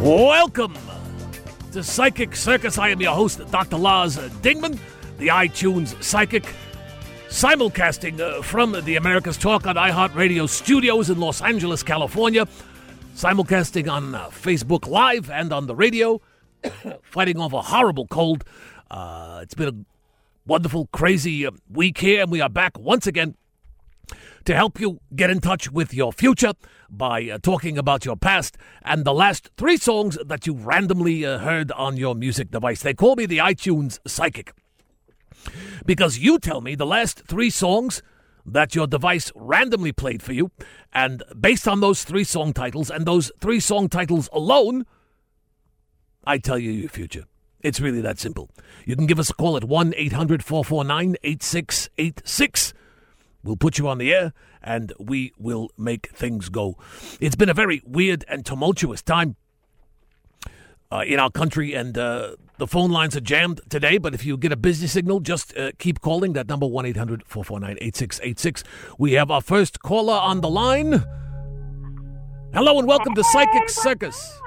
Welcome to Psychic Circus. I am your host, Dr. Lars Dingman, the iTunes Psychic, simulcasting uh, from the America's Talk on iHeartRadio studios in Los Angeles, California, simulcasting on uh, Facebook Live and on the radio, fighting off a horrible cold. Uh, it's been a wonderful, crazy uh, week here, and we are back once again to help you get in touch with your future by uh, talking about your past and the last three songs that you randomly uh, heard on your music device. They call me the iTunes Psychic because you tell me the last three songs that your device randomly played for you, and based on those three song titles and those three song titles alone, I tell you your future. It's really that simple. You can give us a call at 1 800 449 8686. We'll put you on the air and we will make things go. It's been a very weird and tumultuous time uh, in our country, and uh, the phone lines are jammed today. But if you get a busy signal, just uh, keep calling that number 1 800 449 8686. We have our first caller on the line. Hello and welcome to Psychic Circus.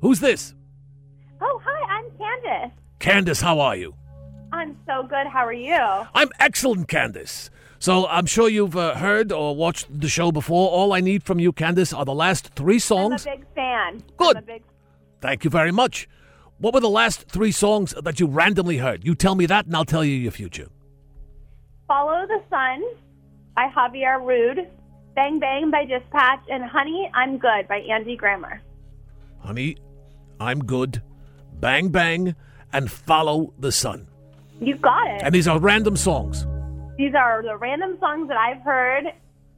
Who's this? Oh, hi, I'm Candace. Candace, how are you? I'm so good. How are you? I'm excellent, Candace. So I'm sure you've uh, heard or watched the show before. All I need from you, Candace, are the last three songs. I'm a big fan. Good. I'm a big Thank you very much. What were the last three songs that you randomly heard? You tell me that, and I'll tell you your future. Follow the Sun by Xavier Rudd, Bang Bang by Dispatch, and Honey, I'm Good by Andy Grammer. Honey, I'm good. Bang Bang and Follow the Sun. You got it. And these are random songs. These are the random songs that I've heard.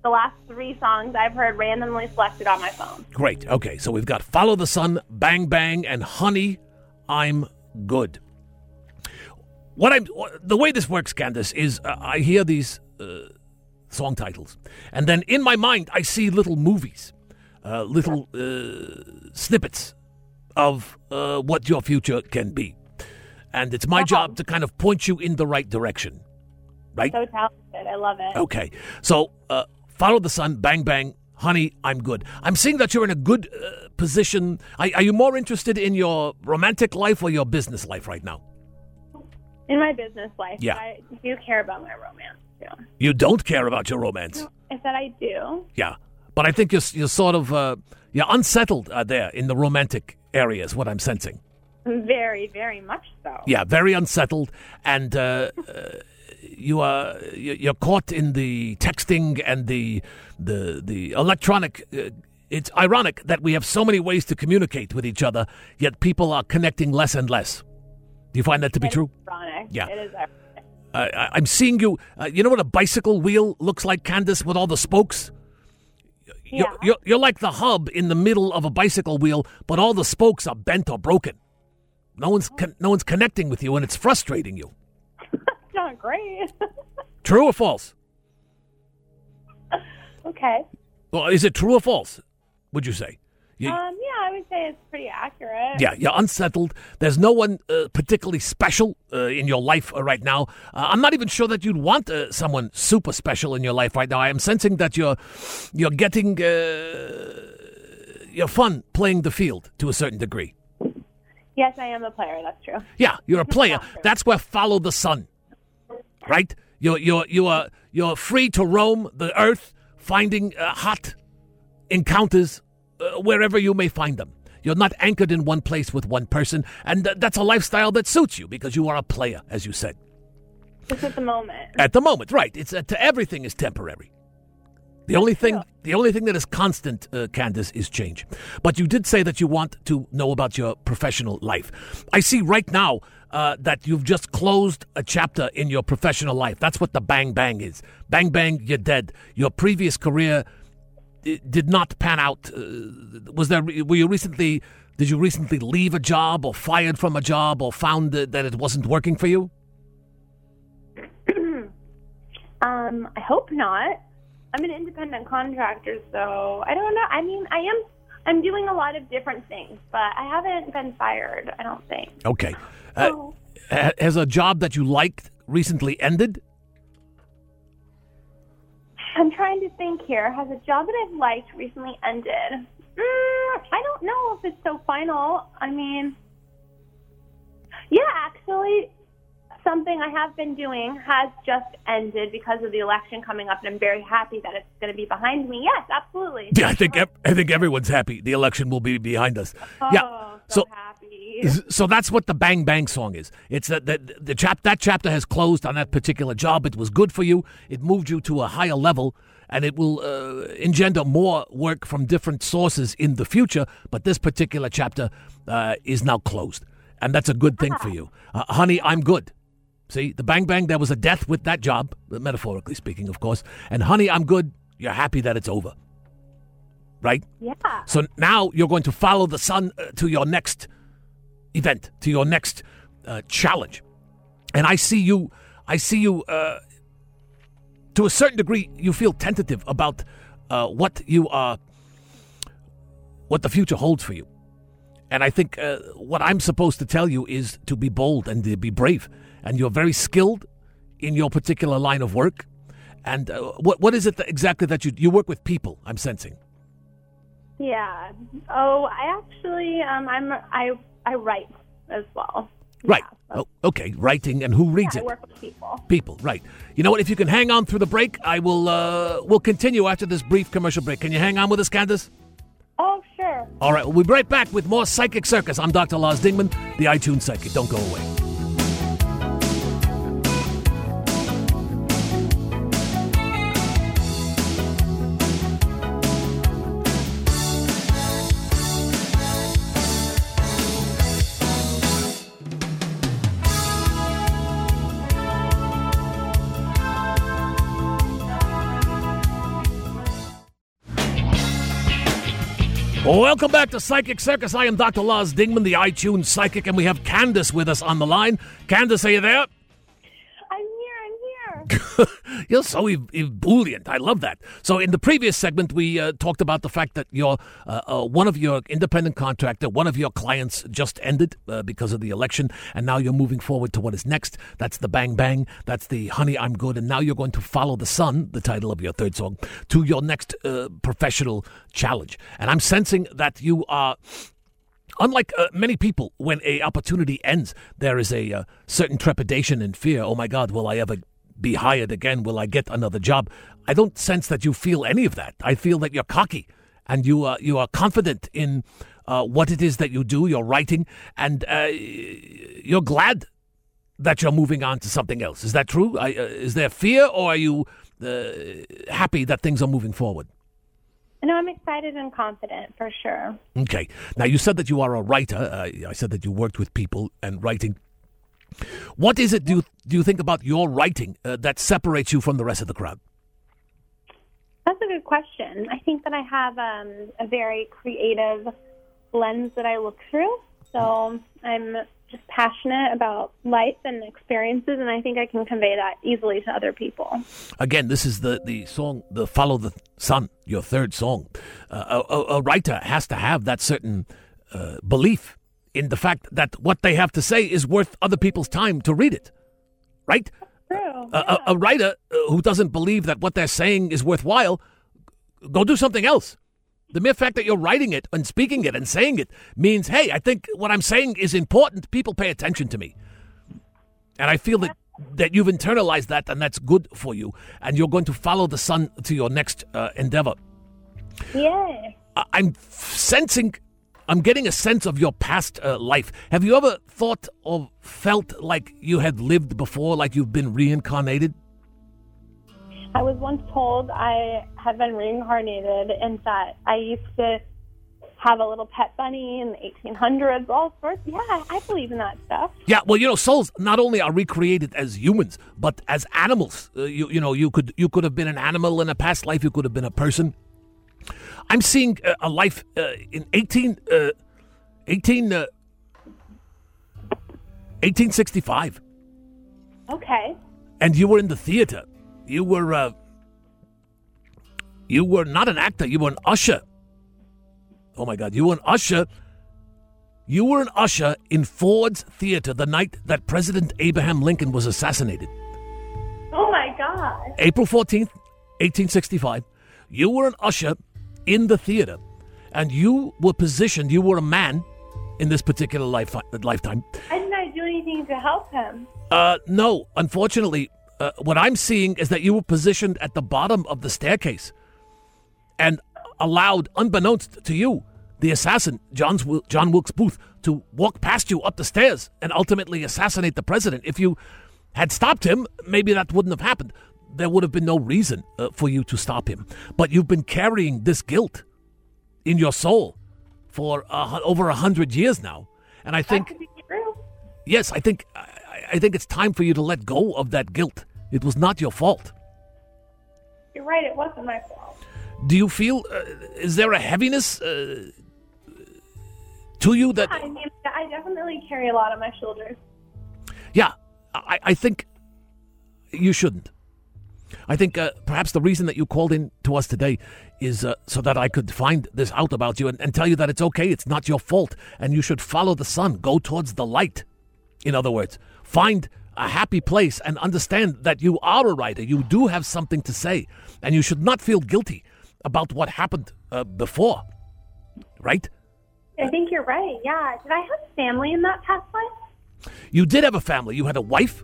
The last three songs I've heard randomly selected on my phone. Great. Okay, so we've got Follow the Sun, Bang Bang, and Honey, I'm Good. What I'm the way this works, Candace, is uh, I hear these uh, song titles, and then in my mind I see little movies, uh, little uh, snippets of uh, what your future can be, and it's my job to kind of point you in the right direction, right? So talented. I love it. Okay. So, uh, follow the sun, bang, bang. Honey, I'm good. I'm seeing that you're in a good uh, position. Are, are you more interested in your romantic life or your business life right now? In my business life, Yeah. I do care about my romance. too. You don't care about your romance. I said I do. Yeah. But I think you're, you're sort of uh, you're unsettled uh, there in the romantic area, is what I'm sensing. Very, very much so. Yeah, very unsettled, and uh, uh, you are you- you're caught in the texting and the the the electronic. Uh, it's ironic that we have so many ways to communicate with each other, yet people are connecting less and less. Do you find that to be It true? Ironic. Yeah. It is ironic. Uh, I- I'm seeing you. Uh, you know what a bicycle wheel looks like, Candace, with all the spokes. You're, Yeah. you're, you're like the hub in the middle of a bicycle wheel, but all the spokes are bent or broken. No one's con- no one's connecting with you, and it's frustrating you. It's not great. True or false? okay. Well, is it true or false? Would you say? You- Um, yeah, I would say it's pretty accurate. yeah, you're unsettled. There's no one uh, particularly special uh, in your life uh, right now. Uh, I'm not even sure that you'd want uh, someone super special in your life right now. I am sensing that you're you're getting uh, you're fun playing the field to a certain degree. Yes, I am a player. That's true. Yeah, you're a player. That's where follow the sun, right? You're you're you are you're free to roam the earth, finding uh, hot encounters uh, wherever you may find them. You're not anchored in one place with one person, and th- that's a lifestyle that suits you because you are a player, as you said. Just at the moment. At the moment, right? It's uh, to everything is temporary. The only thing, the only thing that is constant, uh, Candace, is change. But you did say that you want to know about your professional life. I see right now uh, that you've just closed a chapter in your professional life. That's what the bang bang is. Bang bang, you're dead. Your previous career did not pan out. Uh, was there? Were you recently? Did you recently leave a job, or fired from a job, or found that that it wasn't working for you? Um, I hope not. I'm an independent contractor, so I don't know. I mean, I am. I'm doing a lot of different things, but I haven't been fired. I don't think. Okay. Uh, has a job that you liked recently ended? I'm trying to think here. Has a job that I've liked recently ended? Mm, I don't know if it's so final. I mean, yeah, actually, something I have been doing has just ended because of the election coming up, and I'm very happy that it's going to be behind me. Yes, absolutely. Yeah, I think I think everyone's happy. The election will be behind us. Oh, yeah. so, So happy. so that's what the Bang Bang song is. It's that the, the chap that chapter has closed on that particular job. It was good for you. It moved you to a higher level, and it will uh, engender more work from different sources in the future. But this particular chapter uh, is now closed, and that's a good thing for you, uh, honey. I'm good. See, the Bang Bang, there was a death with that job, metaphorically speaking, of course. And honey, I'm good. You're happy that it's over, right? Yeah. So now you're going to follow the sun uh, to your next event, to your next uh, challenge. And I see you, I see you, uh, to a certain degree, you feel tentative about uh, what you are, what the future holds for you. And I think uh, what I'm supposed to tell you is to be bold and to be brave. And you're very skilled in your particular line of work. And uh, what what is it that exactly that you you work with people? I'm sensing. Yeah. Oh, I actually, um, I'm, I, I write as well. Right. Yeah, Oh, okay. Writing and who reads yeah, I it? work with people. People. Right. You know what? If you can hang on through the break, I will. Uh, we'll continue after this brief commercial break. Can you hang on with us, Candace? Oh, sure. All right. We'll be right back with more Psychic Circus. I'm Dr. Lars Dingman, the iTunes Psychic. Don't go away. Welcome back to Psychic Circus. I am Dr. Lars Dingman, the iTunes Psychic, and we have Candace with us on the line. Candace, are you there? You're so ev- ebullient. I love that. So, in the previous segment, we uh, talked about the fact that your uh, uh, one of your independent contractor, one of your clients, just ended uh, because of the election, and now you're moving forward to what is next. That's the Bang Bang. That's the Honey I'm Good, and now you're going to follow the sun, the title of your third song, to your next uh, professional challenge. And I'm sensing that you are. Unlike uh, many people, when a opportunity ends, there is a uh, certain trepidation and fear. Oh my God, will I ever be hired again? Will I get another job? I don't sense that you feel any of that. I feel that you're cocky and you are you are confident in uh, what it is that you do. You're writing, and uh, you're glad that you're moving on to something else. Is that true? I, uh, is there fear, or are you uh, happy that things are moving forward? No, I'm excited and confident for sure. Okay. Now you said that you are a writer. Uh, I said that you worked with people and writing. What is it do you, do you think about your writing uh, that separates you from the rest of the crowd? That's a good question. I think that I have um, a very creative lens that I look through. So I'm just passionate about life and experiences, and I think I can convey that easily to other people. Again, this is the, the song, the Follow the Sun, your third song. Uh, a, a, a writer has to have that certain uh, belief in the fact that what they have to say is worth other people's time to read it, right? True. A, a, a writer uh, who doesn't believe that what they're saying is worthwhile, go do something else. The mere fact that you're writing it and speaking it and saying it means, hey, I think what I'm saying is important. People pay attention to me. And I feel that, that you've internalized that and that's good for you. And you're going to follow the sun to your next uh, endeavor. Yeah. I'm sensing, I'm getting a sense of your past uh, life. Have you ever thought or felt like you had lived before, like you've been reincarnated? I was once told I had been reincarnated and that I used to have a little pet bunny in the 1800s, all sorts. Yeah, I believe in that stuff. Yeah, well, you know, souls not only are recreated as humans, but as animals. Uh, you, you know, you could you could have been an animal in a past life. You could have been a person. I'm seeing uh, a life uh, in 18, uh, 18, uh, 1865, Okay. and you were in the theater. You were uh, you were not an actor. You were an usher. Oh my God, you were an usher. You were an usher in Ford's Theater the night that President Abraham Lincoln was assassinated. Oh my God. April 14th, 1865. You were an usher in the theater. and you were positioned, you were a man in this particular life, lifetime. I did not do anything to help him. Uh, no, unfortunately, uh, what I'm seeing is that you were positioned at the bottom of the staircase and allowed, unbeknownst to you, the assassin, John's, John Wilkes Booth, to walk past you up the stairs and ultimately assassinate the president. If you had stopped him, maybe that wouldn't have happened. There would have been no reason uh, for you to stop him. But you've been carrying this guilt in your soul for uh, over a hundred years now, and I think, yes, I think, I, I think it's time for you to let go of that guilt. It was not your fault. You're right. It wasn't my fault. Do you feel? Uh, is there a heaviness uh, to you that? I mean, I definitely carry a lot on my shoulders. Yeah, I, I think you shouldn't. I think uh, perhaps the reason that you called in to us today is uh, so that I could find this out about you and, and tell you that it's okay, it's not your fault, and you should follow the sun, go towards the light. In other words, find a happy place and understand that you are a writer. You do have something to say, and you should not feel guilty about what happened uh, before. Right? I think you're right. Yeah. Did I have family in that past life? You did have a family. You had a wife,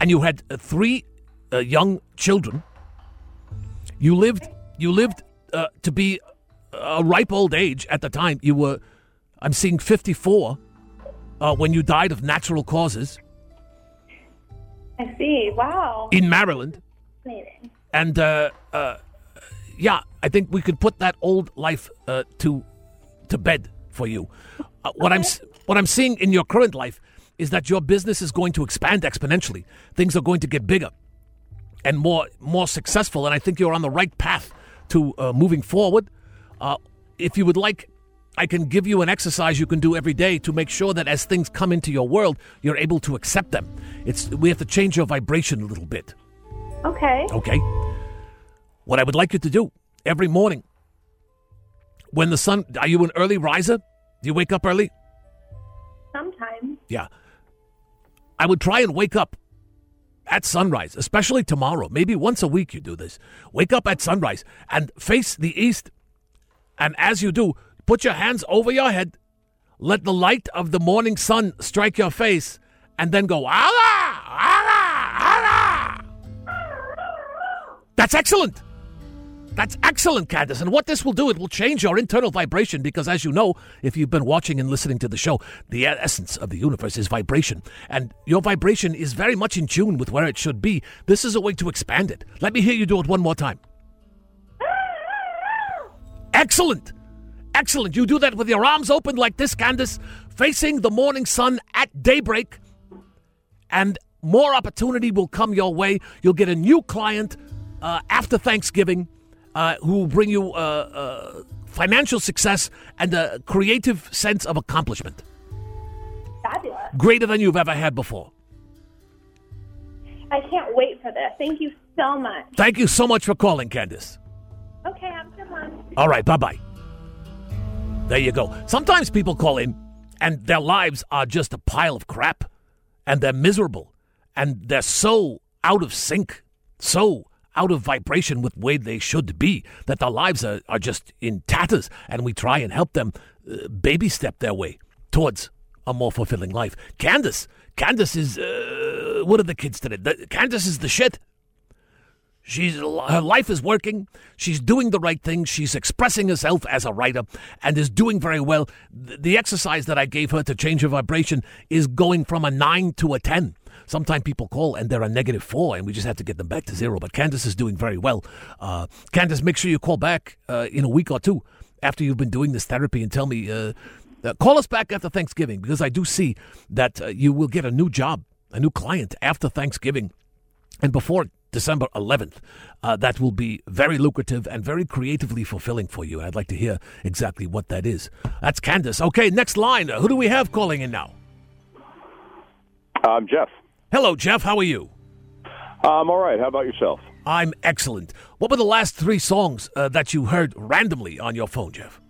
and you had uh, three uh, young children. You lived. You lived uh, to be a ripe old age at the time. You were. I'm seeing 54 uh, when you died of natural causes. I see. Wow. In Maryland. Amazing. And uh, uh, yeah, I think we could put that old life uh, to to bed for you. Uh, what I'm what I'm seeing in your current life is that your business is going to expand exponentially. Things are going to get bigger and more more successful, and I think you're on the right path to uh, moving forward. Uh, if you would like, I can give you an exercise you can do every day to make sure that as things come into your world, you're able to accept them. It's we have to change your vibration a little bit. Okay. Okay. What I would like you to do every morning when the sun are you an early riser? Do you wake up early? Sometimes. Yeah. I would try and wake up at sunrise, especially tomorrow. Maybe once a week you do this. Wake up at sunrise and face the east. And as you do, put your hands over your head. Let the light of the morning sun strike your face and then go, Allah! Allah! Allah! That's excellent. That's excellent, Candace. And what this will do, it will change your internal vibration because, as you know, if you've been watching and listening to the show, the essence of the universe is vibration. And your vibration is very much in tune with where it should be. This is a way to expand it. Let me hear you do it one more time. Excellent. Excellent. You do that with your arms open like this, Candace, facing the morning sun at daybreak, and more opportunity will come your way. You'll get a new client uh, after Thanksgiving uh, who will bring you uh, uh, financial success and a creative sense of accomplishment. Fabulous. Greater than you've ever had before. I can't wait for this. Thank you so much. Thank you so much for calling, Candace. Okay, have a good one. All right, bye bye. There you go. Sometimes people call in and their lives are just a pile of crap and they're miserable and they're so out of sync, so out of vibration with where they should be, that their lives are, are just in tatters, and we try and help them uh, baby step their way towards a more fulfilling life. Candace, Candace is, uh, what are the kids today? The, Candace is the shit. She's her life is working. She's doing the right thing. She's expressing herself as a writer and is doing very well. The, the exercise that I gave her to change her vibration is going from a nine to a ten. Sometimes people call and they're a negative four, and we just have to get them back to zero. But Candace is doing very well. Uh, Candace, make sure you call back uh, in a week or two after you've been doing this therapy and tell me. Uh, uh call us back after Thanksgiving because I do see that uh, you will get a new job, a new client after Thanksgiving. And before December 11th, uh, that will be very lucrative and very creatively fulfilling for you. I'd like to hear exactly what that is. That's Candace. Okay, next line. Who do we have calling in now? I'm Jeff. Hello, Jeff. How are you? I'm all right. How about yourself? I'm excellent. What were the last three songs uh, that you heard randomly on your phone, Jeff?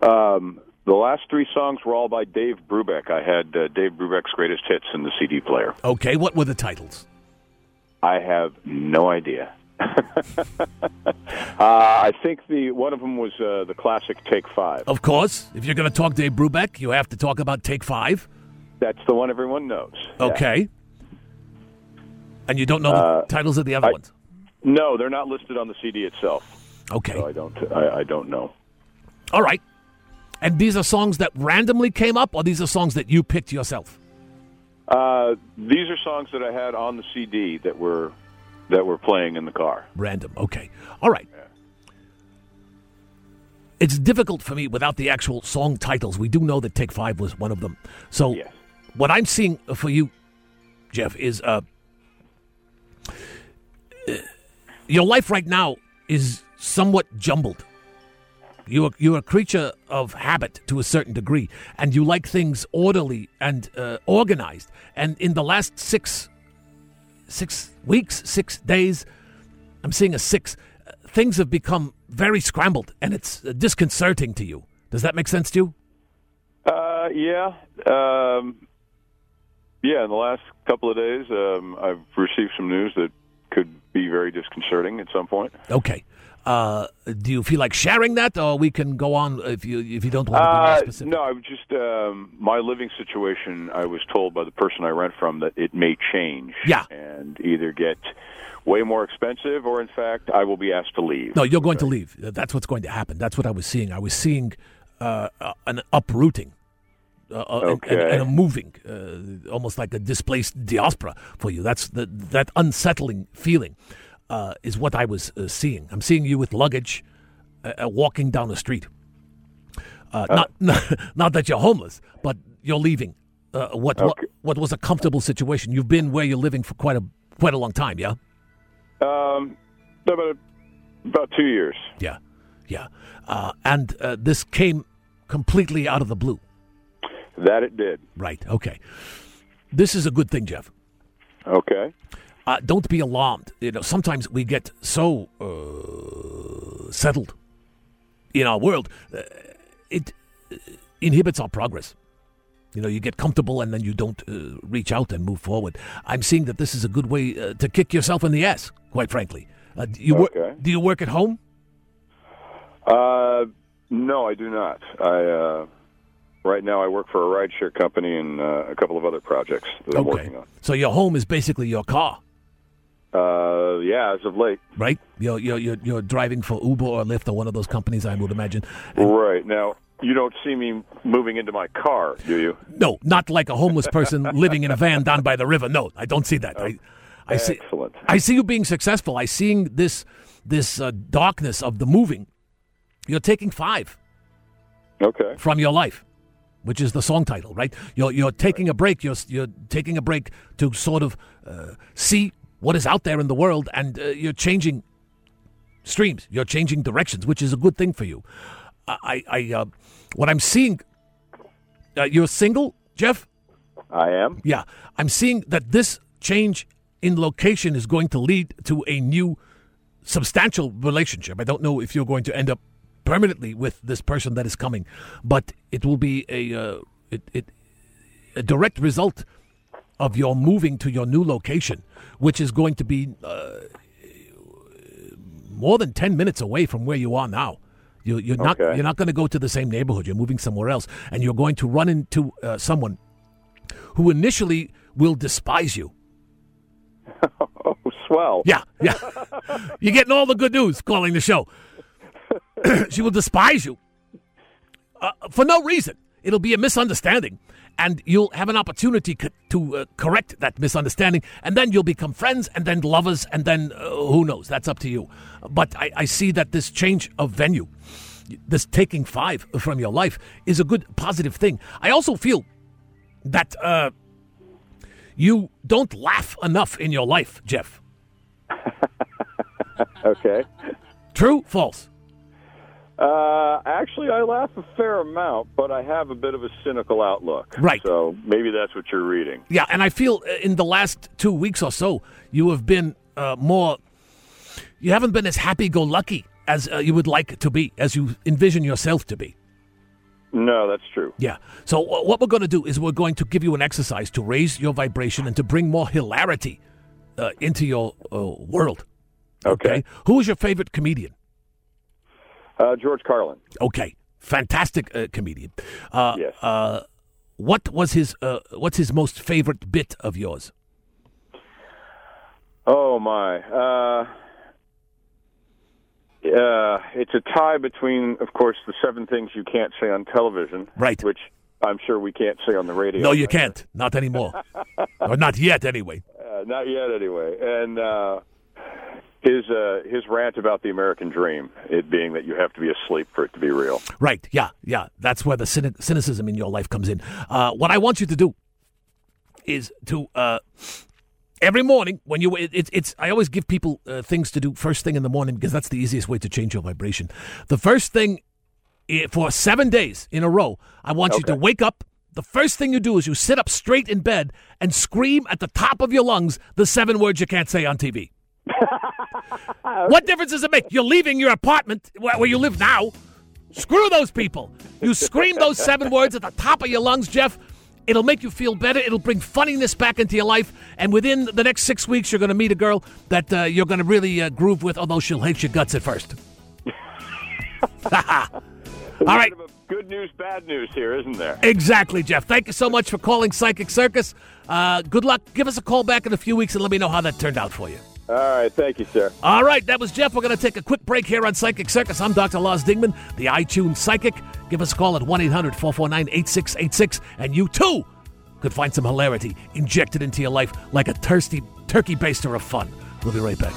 Um, the last three songs were all by Dave Brubeck. I had uh, Dave Brubeck's greatest hits in the CD player. Okay, what were the titles? I have no idea. Uh, I think the one of them was uh, the classic Take Five. Of course, if you're going to talk Dave Brubeck, you have to talk about Take Five. That's the one everyone knows. Yeah. Okay. And you don't know the Uh, titles of the other I- ones. No, they're not listed on the CD itself, Okay. so I don't. I, I don't know. All right. And these are songs that randomly came up, or these are songs that you picked yourself? Uh, these are songs that I had on the CD that were that were playing in the car. Random. Okay. All right. It's difficult for me without the actual song titles. We do know that Take Five was one of them. So Yes. What I'm seeing for you, Jeff, is uh, your life right now is somewhat jumbled. You're, you're a creature of habit to a certain degree, and you like things orderly and uh, organized. And in the last six six weeks, six days, I'm seeing a six. Things have become very scrambled, and it's uh, disconcerting to you. Does that make sense to you? Uh, yeah. Um, yeah, in the last couple of days, um, I've received some news that could be very disconcerting at some point. Okay. Uh, do you feel like sharing that, or we can go on if you if you don't want to be Uh, specific? no, I'm just um, my living situation. I was told by the person I rent from that it may change. Yeah. and either get way more expensive, or in fact, I will be asked to leave. No, you're going to leave. That's what's going to happen. That's what I was seeing. I was seeing uh, an uprooting. Uh, uh, and- and, Okay. and a moving, uh, almost like a displaced diaspora for you. That's the, that unsettling feeling uh, is what I was uh, seeing. I'm seeing you with luggage, uh, walking down the street. Uh, not, not that you're homeless, but you're leaving. Uh, what, what Okay. what was a comfortable situation? You've been where you're living for quite a quite a long time, yeah. Um, about about two years. Yeah, yeah. Uh, and uh, this came completely out of the blue. That it did. Right. Okay. This is a good thing, Jeff. Okay. Uh, don't be alarmed. You know, sometimes we get so uh, settled in our world, uh, it uh, inhibits our progress. You know, you get comfortable and then you don't uh, reach out and move forward. I'm seeing that this is a good way uh, to kick yourself in the ass. Quite frankly, uh, do you work? Okay. Do you work at home? Uh, no, I do not. I uh, right now I work for a rideshare company and uh, a couple of other projects that I'm working on. So your home is basically your car, Uh, yeah, as of late. right? You're, you're, you're, you're driving for Uber or Lyft or one of those companies, I would imagine. Right now, you don't see me moving into my car, do you? No, not like a homeless person living in a van down by the river. No, I don't see that. I, I see. Excellent. I see you being successful. I seeing this this uh, darkness of the moving. You're taking five Okay. from your life, which is the song title, right? You're you're taking a break. You're you're taking a break to sort of uh, see what is out there in the world, and uh, you're changing streams. You're changing directions, which is a good thing for you. I I uh, what I'm seeing. Uh, you're single, Jeff. I am. Yeah, I'm seeing that this change in location is going to lead to a new substantial relationship. I don't know if you're going to end up permanently with this person that is coming, but it will be a uh, it, it a direct result of your moving to your new location, which is going to be uh, more than ten minutes away from where you are now. You, you're not Okay. you're not going to go to the same neighborhood. You're moving somewhere else, and you're going to run into uh, someone who initially will despise you. Oh, swell. Yeah, yeah. You're getting all the good news calling the show. she will despise you uh, for no reason. It'll be a misunderstanding, and you'll have an opportunity co- to uh, correct that misunderstanding, and then you'll become friends, and then lovers, and then uh, who knows? That's up to you. But I, I see that this change of venue, this taking five from your life, is a good positive thing. I also feel that uh, you don't laugh enough in your life, Jeff. Okay. True, false. Uh, actually, I laugh a fair amount, but I have a bit of a cynical outlook. Right. So maybe that's what you're reading. Yeah, and I feel uh, in the last two weeks or so, you have been uh, more. You haven't been as happy-go-lucky as uh, you would like to be, as you envision yourself to be. No, that's true. Yeah. So uh, what we're going to do is we're going to give you an exercise to raise your vibration and to bring more hilarity uh, into your uh, world. Okay. Who is your favorite comedian? Uh, George Carlin. Okay, fantastic uh, comedian. Uh, Yes. Uh, what was his? Uh, what's his most favorite bit of yours? Oh my. Uh, uh, it's a tie between, of course, the seven things you can't say on television, Right. Which I'm sure we can't say on the radio. No, you can't. Not anymore. or not yet, anyway. Uh, not yet, anyway. And uh, his uh, his rant about the American dream, it being that you have to be asleep for it to be real. Right. Yeah. Yeah. That's where the cynic- cynicism in your life comes in. Uh, what I want you to do is to uh, every morning when you it, it's it's I always give people uh, things to do first thing in the morning because that's the easiest way to change your vibration. The first thing for seven days in a row, I want you to wake up. The first thing you do is you sit up straight in bed and scream at the top of your lungs the seven words you can't say on TV. what difference does it make? You're leaving your apartment where, you live now. Screw those people. You scream those seven words at the top of your lungs, Jeff. It'll make you feel better. It'll bring funniness back into your life. And within the next six weeks, you're going to meet a girl that uh, you're going to really uh, groove with, although she'll hate your guts at first. All right. Good news, bad news here, isn't there? Exactly, Jeff. Thank you so much for calling Psychic Circus. Uh, good luck. Give us a call back in a few weeks and let me know how that turned out for you. All right, thank you, sir. All right, that was Jeff. We're going to take a quick break here on Psychic Circus. I'm Dr. Lars Dingman, the iTunes Psychic. Give us a call at 1 800 449 8686, and you too could find some hilarity injected into your life like a thirsty turkey baster of fun. We'll be right back.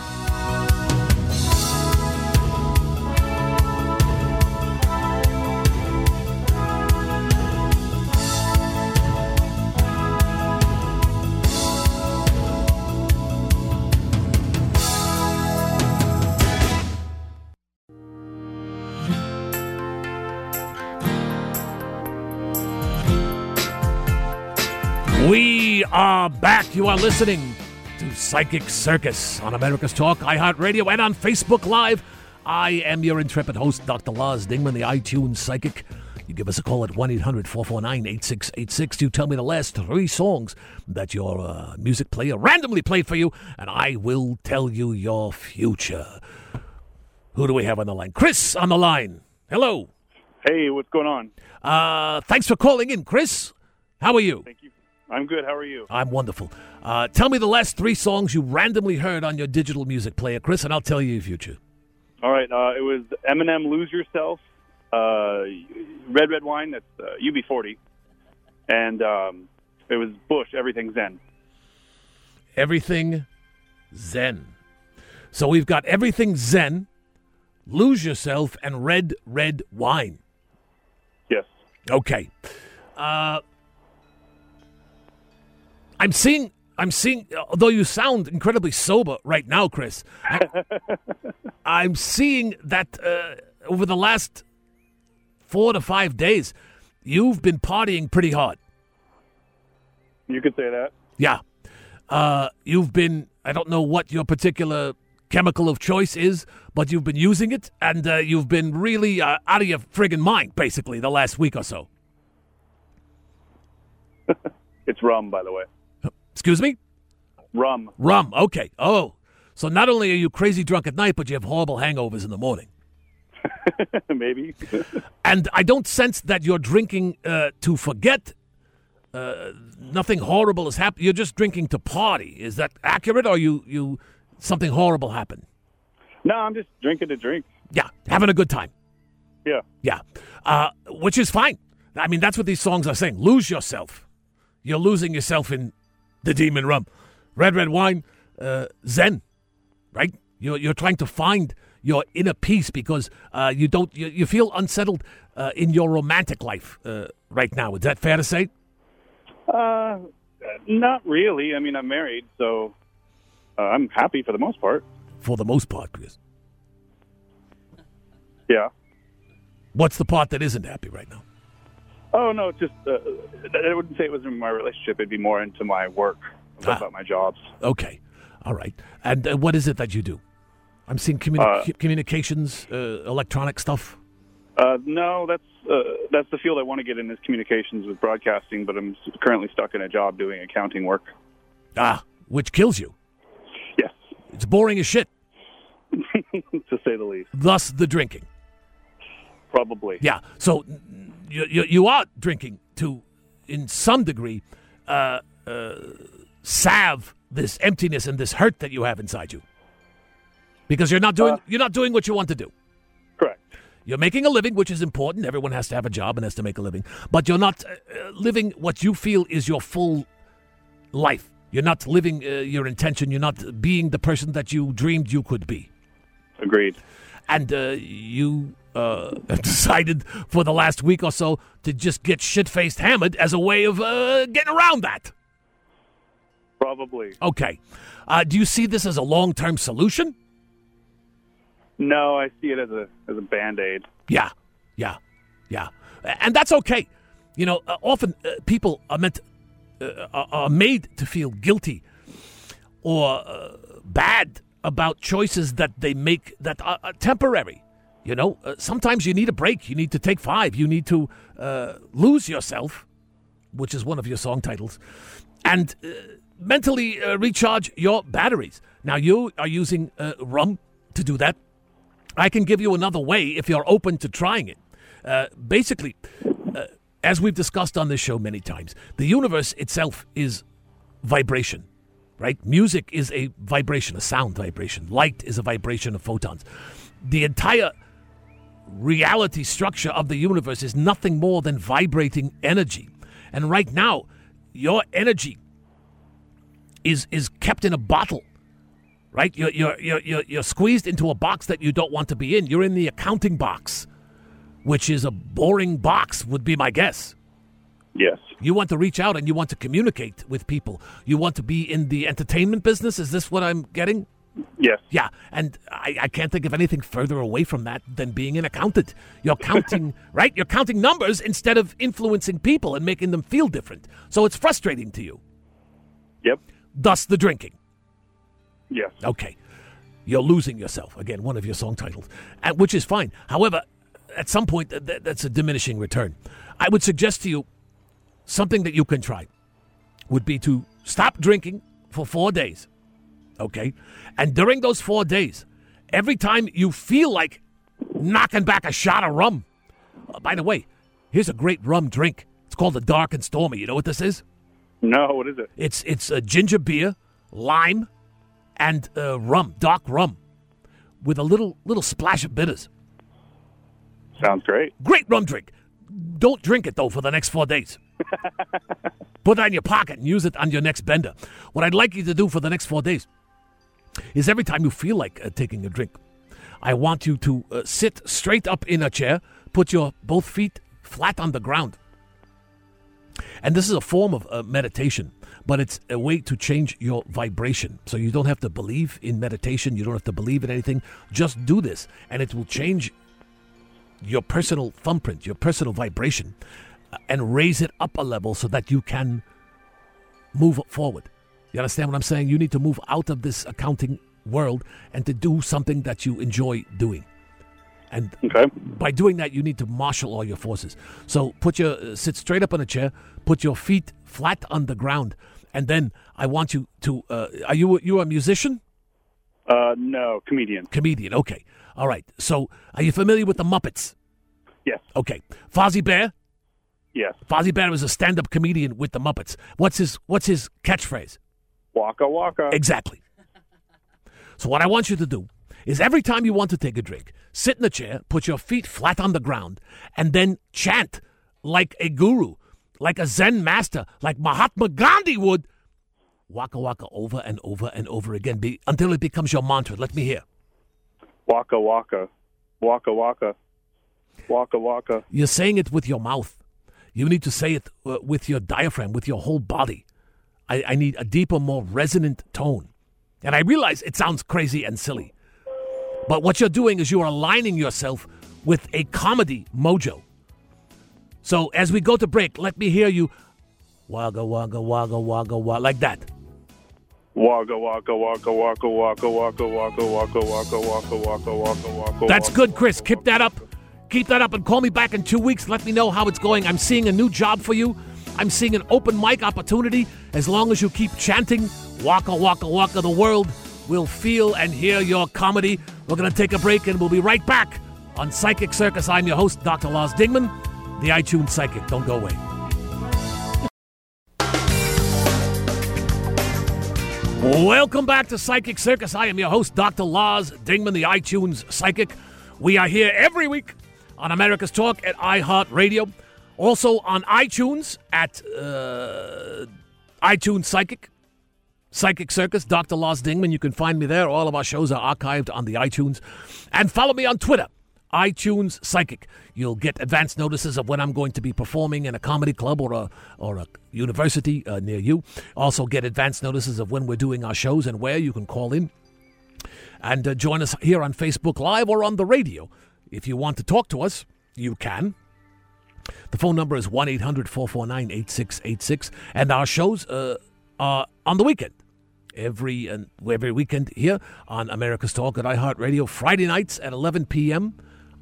Are back. You are listening to Psychic Circus on America's Talk, iHeartRadio, and on Facebook Live. I am your intrepid host, Dr. Lars Dingman, the iTunes Psychic. You give us a call at 1 800 449 8686. You tell me the last three songs that your uh, music player randomly played for you, and I will tell you your future. Who do we have on the line? Chris on the line. Hello. Hey, what's going on? Uh, thanks for calling in, Chris. How are you? Thank you. I'm good. How are you? I'm wonderful. Uh, tell me the last three songs you randomly heard on your digital music player, Chris, and I'll tell you your future. All right. Uh, it was Eminem "Lose Yourself," uh, "Red Red Wine." That's uh, UB40, and um, it was Bush. Everything Zen. Everything Zen. So we've got Everything Zen, Lose Yourself, and Red Red Wine. Yes. Okay. Uh, I'm seeing. I'm seeing. Although you sound incredibly sober right now, Chris, I, I'm seeing that uh, over the last four to five days, you've been partying pretty hard. You could say that. Yeah. Uh, you've been, I don't know what your particular chemical of choice is, but you've been using it and uh, you've been really uh, out of your friggin' mind, basically, the last week or so. It's rum, by the way. Excuse me? Rum. Rum. Okay. Oh. So not only are you crazy drunk at night, but you have horrible hangovers in the morning. Maybe. And I don't sense that you're drinking uh, to forget. Uh, nothing horrible has happened. You're just drinking to party. Is that accurate, or you you something horrible happened? no, I'm just drinking to drink. Yeah, having a good time. Yeah. Yeah, uh, which is fine. I mean, that's what these songs are saying. Lose yourself. You're losing yourself in the demon rum, red red wine, uh, Zen, right? You're you're trying to find your inner peace because uh, you don't you, you feel unsettled uh, in your romantic life uh, right now. Is that fair to say? Uh, not really. I mean, I'm married, so uh, I'm happy for the most part. For the most part, Chris. Yeah. What's the part that isn't happy right now? Oh no, it's just uh, I wouldn't say it was in my relationship. It'd be more into my work, Ah. about my jobs. Okay, all right. And uh, what is it that you do? I'm seeing communi- Uh, communications, uh, electronic stuff. Uh, no, that's uh, that's the field I want to get in is communications with broadcasting, but I'm currently stuck in a job doing accounting work. Ah, which kills you. Yes, It's boring as shit. to say the least. Thus, the drinking. Probably. Yeah. So you, you, you are drinking to, in some degree, uh, uh, salve this emptiness and this hurt that you have inside you. Because you're not doing Uh. you're not doing what you want to do. Correct. You're making a living, which is important. Everyone has to have a job and has to make a living. But you're not uh, uh, living what you feel is your full life. You're not living uh, your intention. You're not being the person that you dreamed you could be. Agreed. And uh, you uh, have decided for the last week or so to just get shit faced hammered as a way of uh, getting around that. Probably. Okay. Uh, do you see this as a long term solution? No, I see it as a as a band aid. Yeah, yeah, yeah, and that's okay. You know, uh, often uh, people are meant uh, are- are made to feel guilty or uh, bad about choices that they make that are, are temporary. You know, uh, sometimes you need a break. You need to take five. You need to uh, lose yourself, which is one of your song titles, and uh, mentally uh, recharge your batteries. Now you are using uh, rum to do that. I can give you another way if you're open to trying it. Uh, basically, uh, as we've discussed on this show many times, the universe itself is vibration, right? Music is a vibration, a sound vibration. Light is a vibration of photons. The entire reality structure of the universe is nothing more than vibrating energy. And right now, your energy is is kept in a bottle right? You're, you're, you're, you're, you're squeezed into a box that you don't want to be in. You're in the accounting box, which is a boring box, would be my guess. Yes. You want to reach out and you want to communicate with people. You want to be in the entertainment business. Is this what I'm getting? Yes. Yeah, and I, I can't think of anything further away from that than being an accountant. You're counting, right? You're counting numbers instead of influencing people and making them feel different. So it's frustrating to you. Yep. Thus the drinking. Yes. Okay. You're losing yourself. Again, one of your song titles, uh, which is fine. However, at some point, th- th- that's a diminishing return. I would suggest to you something that you can try would be to stop drinking for four days. Okay? And during those four days, every time you feel like knocking back a shot of rum, uh, by the way, here's a great rum drink. It's called the Dark and Stormy. You know what this is? No. What is it? It's it's a ginger beer, lime, and uh, rum, dark rum, with a little little splash of bitters. Sounds great. Great rum drink. Don't drink it though for the next four days. Put that in your pocket and use it on your next bender. What I'd like you to do for the next four days is every time you feel like uh, taking a drink, I want you to uh, sit straight up in a chair, put your both feet flat on the ground. And this is a form of uh, meditation, but it's a way to change your vibration. So you don't have to believe in meditation, you don't have to believe in anything. Just do this, and it will change your personal thumbprint, your personal vibration, and raise it up a level so that you can move forward. You understand what I'm saying? You need to move out of this accounting world and to do something that you enjoy doing. And Okay. by doing that, you need to marshal all your forces. So put your uh, sit straight up on a chair, put your feet flat on the ground, and then I want you to. Uh, are you you a musician? Uh, no. Comedian. Comedian? Okay, all right. So are you familiar with the Muppets? Yes. Okay, Fozzie Bear. Yes. Fozzie Bear is a stand-up comedian with the Muppets. What's his What's his catchphrase? Waka waka. Exactly. So what I want you to do is every time you want to take a drink, sit in a chair, put your feet flat on the ground, and then chant like a guru, like a Zen master, like Mahatma Gandhi would. Waka waka over and over and over again be, until it becomes your mantra. Let me hear. Waka waka. Waka waka. Waka waka. You're saying it with your mouth. You need to say it uh, with your diaphragm, with your whole body. I, I need a deeper, more resonant tone. And I realize it sounds crazy and silly. But what you're doing is you are aligning yourself with a comedy mojo. So as we go to break, let me hear you wagga, wagga, wagga, wagga, wagga, like that. Waka waka waka waka waka waka waka waka waka waka waka waka waka. That's good, Chris. Keep that up. Keep that up and call me back in two weeks. Let me know how it's going. I'm seeing a new job for you. I'm seeing an open mic opportunity. As long as you keep chanting, Waka Waka Waka, the world will feel and hear your comedy. We're going to take a break and we'll be right back on Psychic Circus. I'm your host, Dr. Lars Dingman, the iTunes Psychic. Don't go away. Welcome back to Psychic Circus. I am your host, Dr. Lars Dingman, the iTunes Psychic. We are here every week on America's Talk at iHeartRadio. Also on iTunes at uh, iTunes Psychic. Psychic Circus, Dr. Lars Dingman. You can find me there. All of our shows are archived on the iTunes. And follow me on Twitter, iTunes Psychic. You'll get advance notices of when I'm going to be performing in a comedy club or a, or a university uh, near you. Also, get advance notices of when we're doing our shows and where you can call in. And uh, join us here on Facebook Live or on the radio. If you want to talk to us, you can. The phone number is 1 800 449 8686. And our shows uh, are on the weekend. Every, uh, every weekend here on America's Talk at iHeartRadio. Friday nights at 11 p.m.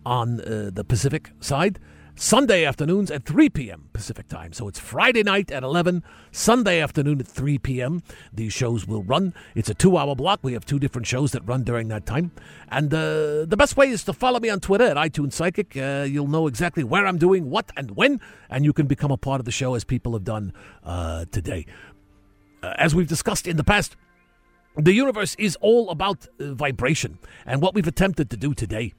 on uh, the Pacific side. Sunday afternoons at 3 p.m. Pacific time. So it's Friday night at 11, Sunday afternoon at 3 p.m. These shows will run. It's a two hour block. We have two different shows that run during that time. And uh, the best way is to follow me on Twitter at iTunes Psychic. Uh, you'll know exactly where I'm doing what and when, and you can become a part of the show as people have done uh, today. Uh, as we've discussed in the past, the universe is all about uh, vibration. And what we've attempted to do today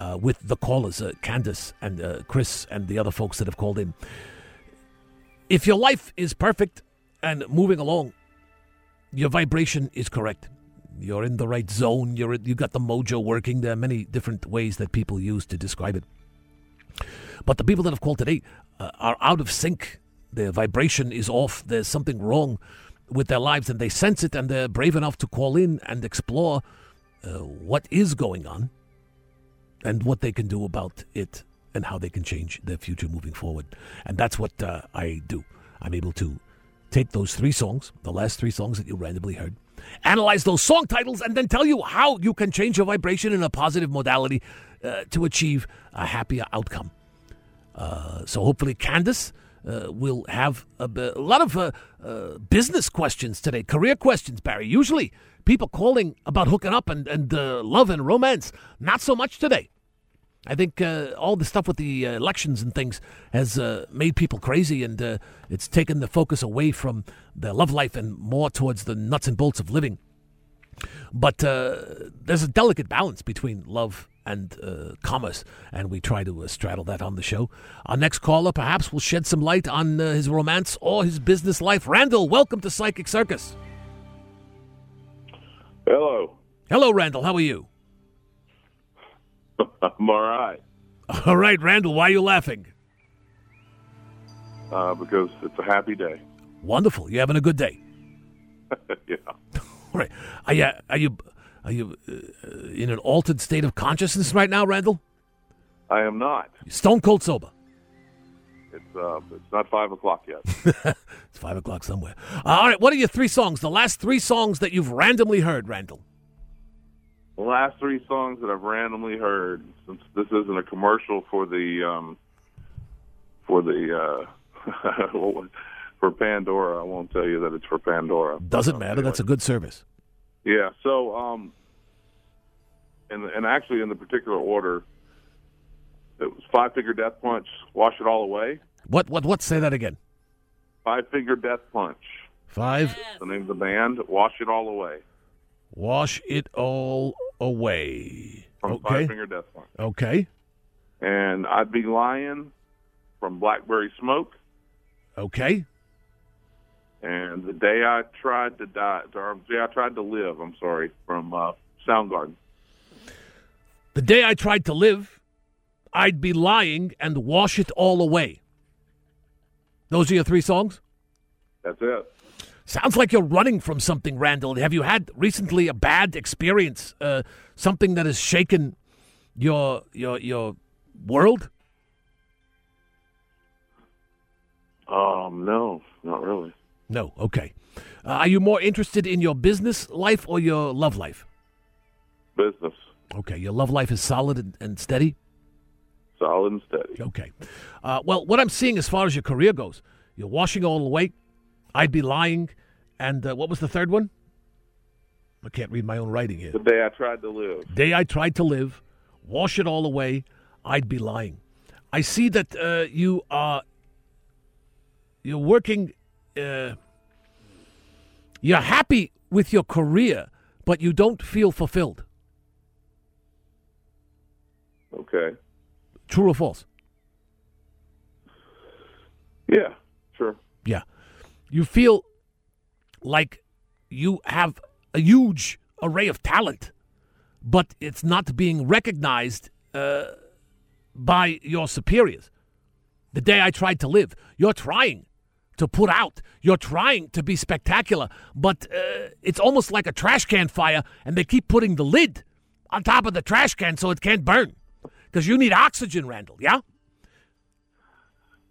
uh, with the callers, uh, Candace and uh, Chris and the other folks that have called in. If your life is perfect and moving along, your vibration is correct. You're in the right zone. You're you got the mojo working. There are many different ways that people use to describe it. But the people that have called today uh, are out of sync. Their vibration is off. There's something wrong with their lives, and they sense it, and they're brave enough to call in and explore uh, what is going on and what they can do about it and how they can change their future moving forward. And that's what uh, I do. I'm able to take those three songs, the last three songs that you randomly heard, analyze those song titles, and then tell you how you can change your vibration in a positive modality uh, to achieve a happier outcome. Uh, so hopefully, Candace. Uh, will have a, lot of uh, uh, business questions today, career questions, Barry. Usually, people calling about hooking up and, and uh, love and romance. Not so much today. I think uh, all the stuff with the uh, elections and things has uh, made people crazy, and uh, it's taken the focus away from their love life and more towards the nuts and bolts of living. But uh, there's a delicate balance between love and uh, commerce, and we try to straddle that on the show. Our next caller perhaps will shed some light on his romance or his business life. Randall, welcome to Psychic Circus. Hello. Hello, Randall. How are you? I'm all right. All right, Randall. Why are you laughing? Uh, because it's a happy day. Wonderful. You having a good day? yeah. All right. Are you are you are you uh, in an altered state of consciousness right now, Randall? I am not. Stone cold sober. It's uh, it's not five o'clock yet. it's five o'clock somewhere. Uh, all right. What are your three songs? The last three songs that you've randomly heard, Randall. The last three songs that I've randomly heard, since this isn't a commercial for the um, for the uh, for Pandora, I won't tell you that it's for Pandora. Doesn't matter. That's a good service. Yeah. So, um, and and actually, in the particular order, it was Five Finger Death Punch, Wash It All Away. What? What? What? Say that again. Five Finger Death Punch. Five. The name of the band, Wash It All Away. Wash it all away. From okay. Five Finger Death Punch. Okay. And I'd Be Lying from Blackberry Smoke. Okay. And The Day I Tried to Die, or The Day I Tried to Live, I'm sorry, from uh, Soundgarden. The Day I Tried to Live, I'd Be Lying, and Wash It All Away. Those are your three songs? That's it. Sounds like you're running from something, Randall. Have you had recently a bad experience? Uh, something that has shaken your your your world? Um, no, not really. No. Okay. Uh, are you more interested in your business life or your love life? Business. Okay. Your love life is solid and, and steady. Solid and steady. Okay. Uh, well, what I'm seeing as far as your career goes, you're washing all away. I'd be lying. And uh, what was the third one? I can't read my own writing here. The day I tried to live. Day I tried to live, wash it all away. I'd be lying. I see that uh, you are you're working. Uh, you're happy with your career, but you don't feel fulfilled. Okay. True or false? Yeah. Sure. Yeah. You feel like you have a huge array of talent, but it's not being recognized uh, by your superiors. The day I tried to live, you're trying to put out, you're trying to be spectacular, but uh, it's almost like a trash can fire, and they keep putting the lid on top of the trash can so it can't burn. Because you need oxygen, Randall, yeah?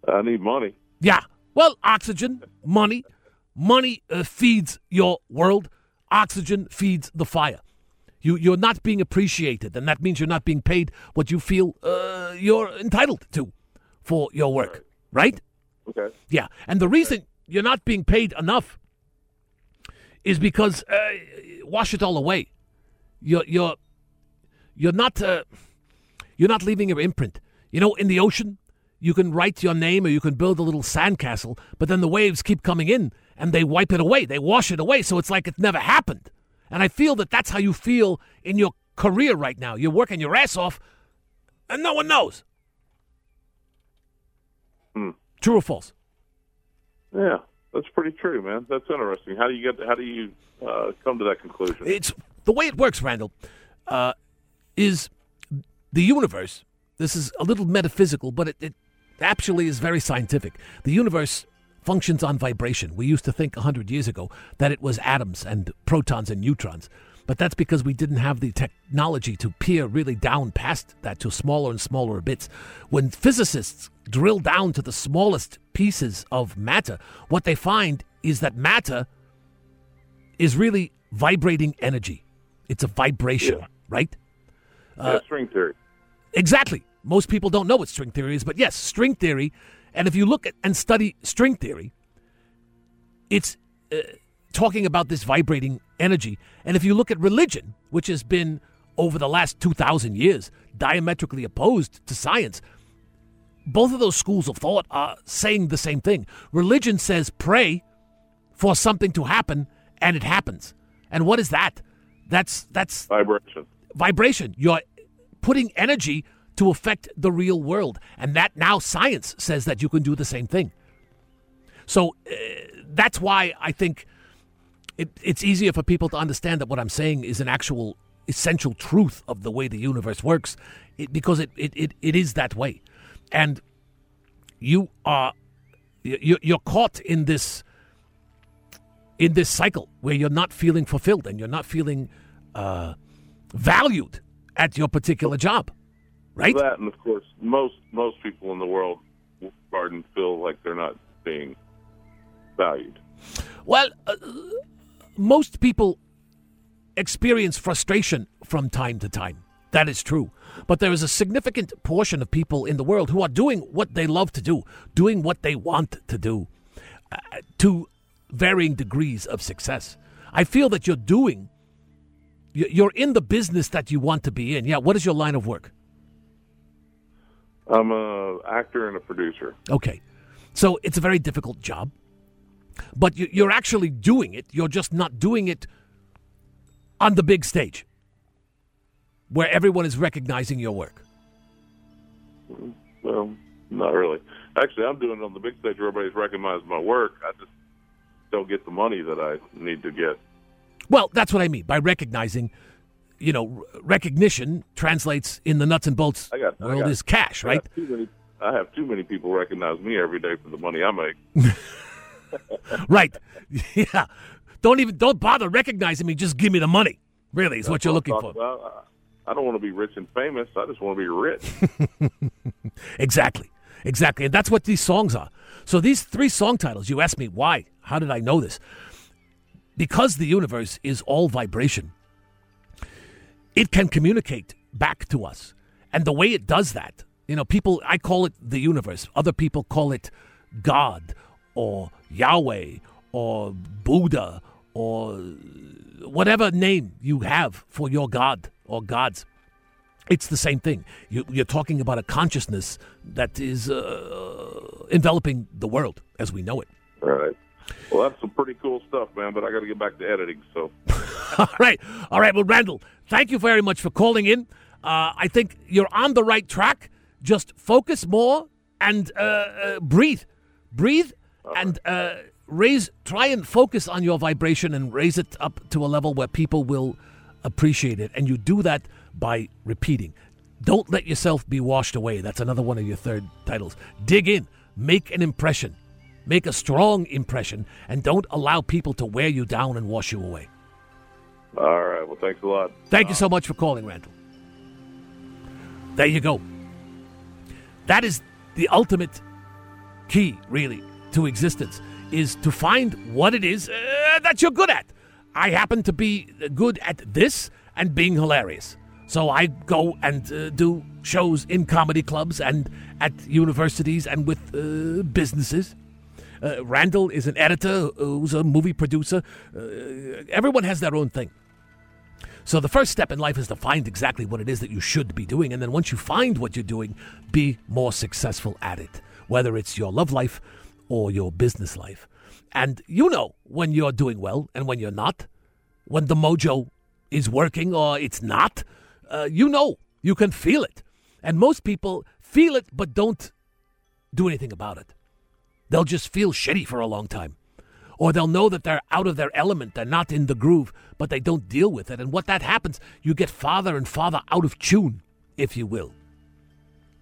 I need money. Yeah. Well, oxygen, money. Money uh, feeds your world. Oxygen feeds the fire. You, you're not being appreciated, and that means you're not being paid what you feel uh, you're entitled to for your work, right? Okay. Yeah. And the reason you're not being paid enough is because uh, wash it all away. You're you're you're not uh, you're not leaving your imprint. You know, in the ocean, you can write your name or you can build a little sandcastle, but then the waves keep coming in and they wipe it away. They wash it away, so it's like it never happened. And I feel that that's how you feel in your career right now. You're working your ass off, and no one knows. Hmm. True or false? Yeah, that's pretty true, man. That's interesting. How do you get? How do you uh, come to that conclusion? It's the way it works, Randall. Uh, is the universe? This is a little metaphysical, but it, it actually is very scientific. The universe functions on vibration. We used to think 100 years ago that it was atoms and protons and neutrons. But that's because we didn't have the technology to peer really down past that to smaller and smaller bits. When physicists drill down to the smallest pieces of matter, what they find is that matter is really vibrating energy. It's a vibration, Yeah. right? Yeah, string theory. Exactly. Most people don't know what string theory is, but yes, string theory. And if you look at and study string theory, it's uh, talking about this vibrating energy. And if you look at religion, which has been over the last 2,000 years diametrically opposed to science, both of those schools of thought are saying the same thing. Religion says pray for something to happen, and it happens. And what is that? That's that's Vibration. Vibration. You're putting energy to affect the real world. And that now science says that you can do the same thing. So uh, that's why I think it, it's easier for people to understand that what I'm saying is an actual essential truth of the way the universe works it, because it, it, it, it is that way. And you are you- you're caught in this in this cycle where you're not feeling fulfilled and you're not feeling uh, valued at your particular job, right? That and of course, most most people in the world, Garden, feel like they're not being valued. Well, uh, most people experience frustration from time to time. That is true. But there is a significant portion of people in the world who are doing what they love to do, doing what they want to do, uh, to varying degrees of success. I feel that you're doing, you're in the business that you want to be in. Yeah, what is your line of work? I'm a actor and a producer. Okay. So it's a very difficult job, but you- you're actually doing it. You're just not doing it on the big stage where everyone is recognizing your work. Well, not really. Actually, I'm doing it on the big stage where everybody's recognized my work. I just don't get the money that I need to get. Well, that's what I mean by recognizing, you know, recognition translates in the nuts and bolts I got- I world got- is cash, I right? too many. I have too many people recognize me every day for the money I make. right. Yeah. Don't even don't bother recognizing me, just give me the money. Really, is what you're looking for. about. I I don't want to be rich and famous. I just want to be rich. Exactly. Exactly. And that's what these songs are. So these three song titles, you ask me why? How did I know this? Because the universe is all vibration, it can communicate back to us. And the way it does that, you know, people, I call it the universe. Other people call it God or Yahweh or Buddha or whatever name you have for your God or gods. It's the same thing. You, you're talking about a consciousness that is uh, enveloping the world as we know it. Right. Well, that's some pretty cool stuff, man. But I got to get back to editing. So. all right, all right. Well, Randall, thank you very much for calling in. Uh, I think you're on the right track. Just focus more and uh, uh, breathe, breathe, and uh, raise. Try and focus on your vibration and raise it up to a level where people will appreciate it. And you do that by repeating. Don't let yourself be washed away. That's another one of your third titles. Dig in, make an impression, make a strong impression, and don't allow people to wear you down and wash you away. All right. Well, thanks a lot. Thank you so much for calling, Randall. There you go. That is the ultimate key, really, to existence is to find what it is uh, that you're good at. I happen to be good at this and being hilarious. So I go and uh, do shows in comedy clubs and at universities and with uh, businesses. Uh, Randall is an editor who's a movie producer. Uh, everyone has their own thing. So the first step in life is to find exactly what it is that you should be doing. And then once you find what you're doing, be more successful at it, whether it's your love life or your business life. And you know when you're doing well and when you're not, when the mojo is working or it's not. Uh, you know, you can feel it. And most people feel it but don't do anything about it. They'll just feel shitty for a long time or they'll know that they're out of their element, they're not in the groove, but they don't deal with it. And what that happens, you get farther and farther out of tune, if you will.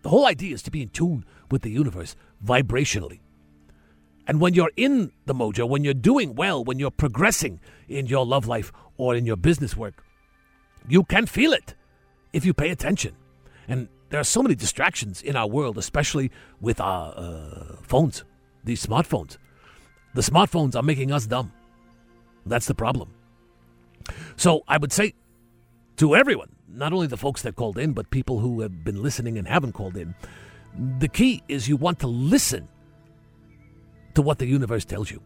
The whole idea is to be in tune with the universe vibrationally. And when you're in the mojo, when you're doing well, when you're progressing in your love life or in your business work, you can feel it if you pay attention. And there are so many distractions in our world, especially with our uh, phones, these smartphones. The smartphones are making us dumb. That's the problem. So I would say to everyone, not only the folks that called in, but people who have been listening and haven't called in, the key is you want to listen to what the universe tells you.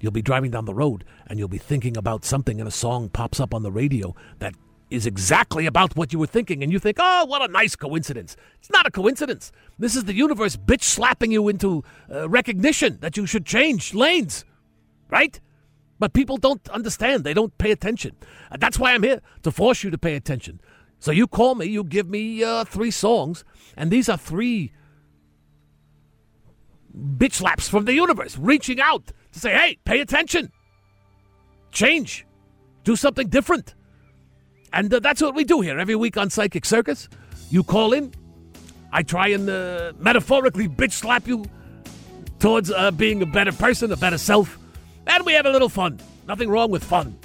You'll be driving down the road and you'll be thinking about something, and a song pops up on the radio that is exactly about what you were thinking, and you think, oh, what a nice coincidence. It's not a coincidence. This is the universe bitch slapping you into uh, recognition that you should change lanes, right? But people don't understand. They don't pay attention. And that's why I'm here to force you to pay attention. So you call me, you give me uh, three songs, and these are three bitch slaps from the universe reaching out to say, hey, pay attention, change, do something different. And uh, that's what we do here every week on Psychic Circus. You call in, I try and uh, metaphorically bitch slap you towards uh, being a better person, a better self, and we have a little fun. Nothing wrong with fun.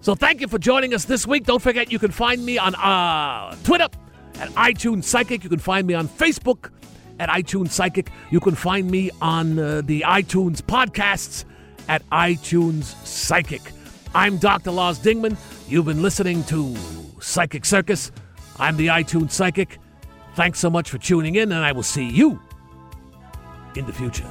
So thank you for joining us this week. Don't forget you can find me on uh, Twitter at iTunes Psychic. You can find me on Facebook at iTunes Psychic. You can find me on uh, the iTunes podcasts at iTunes Psychic. I'm Dr. Lars Dingman. You've been listening to Psychic Circus. I'm the iTunes Psychic. Thanks so much for tuning in, and I will see you in the future.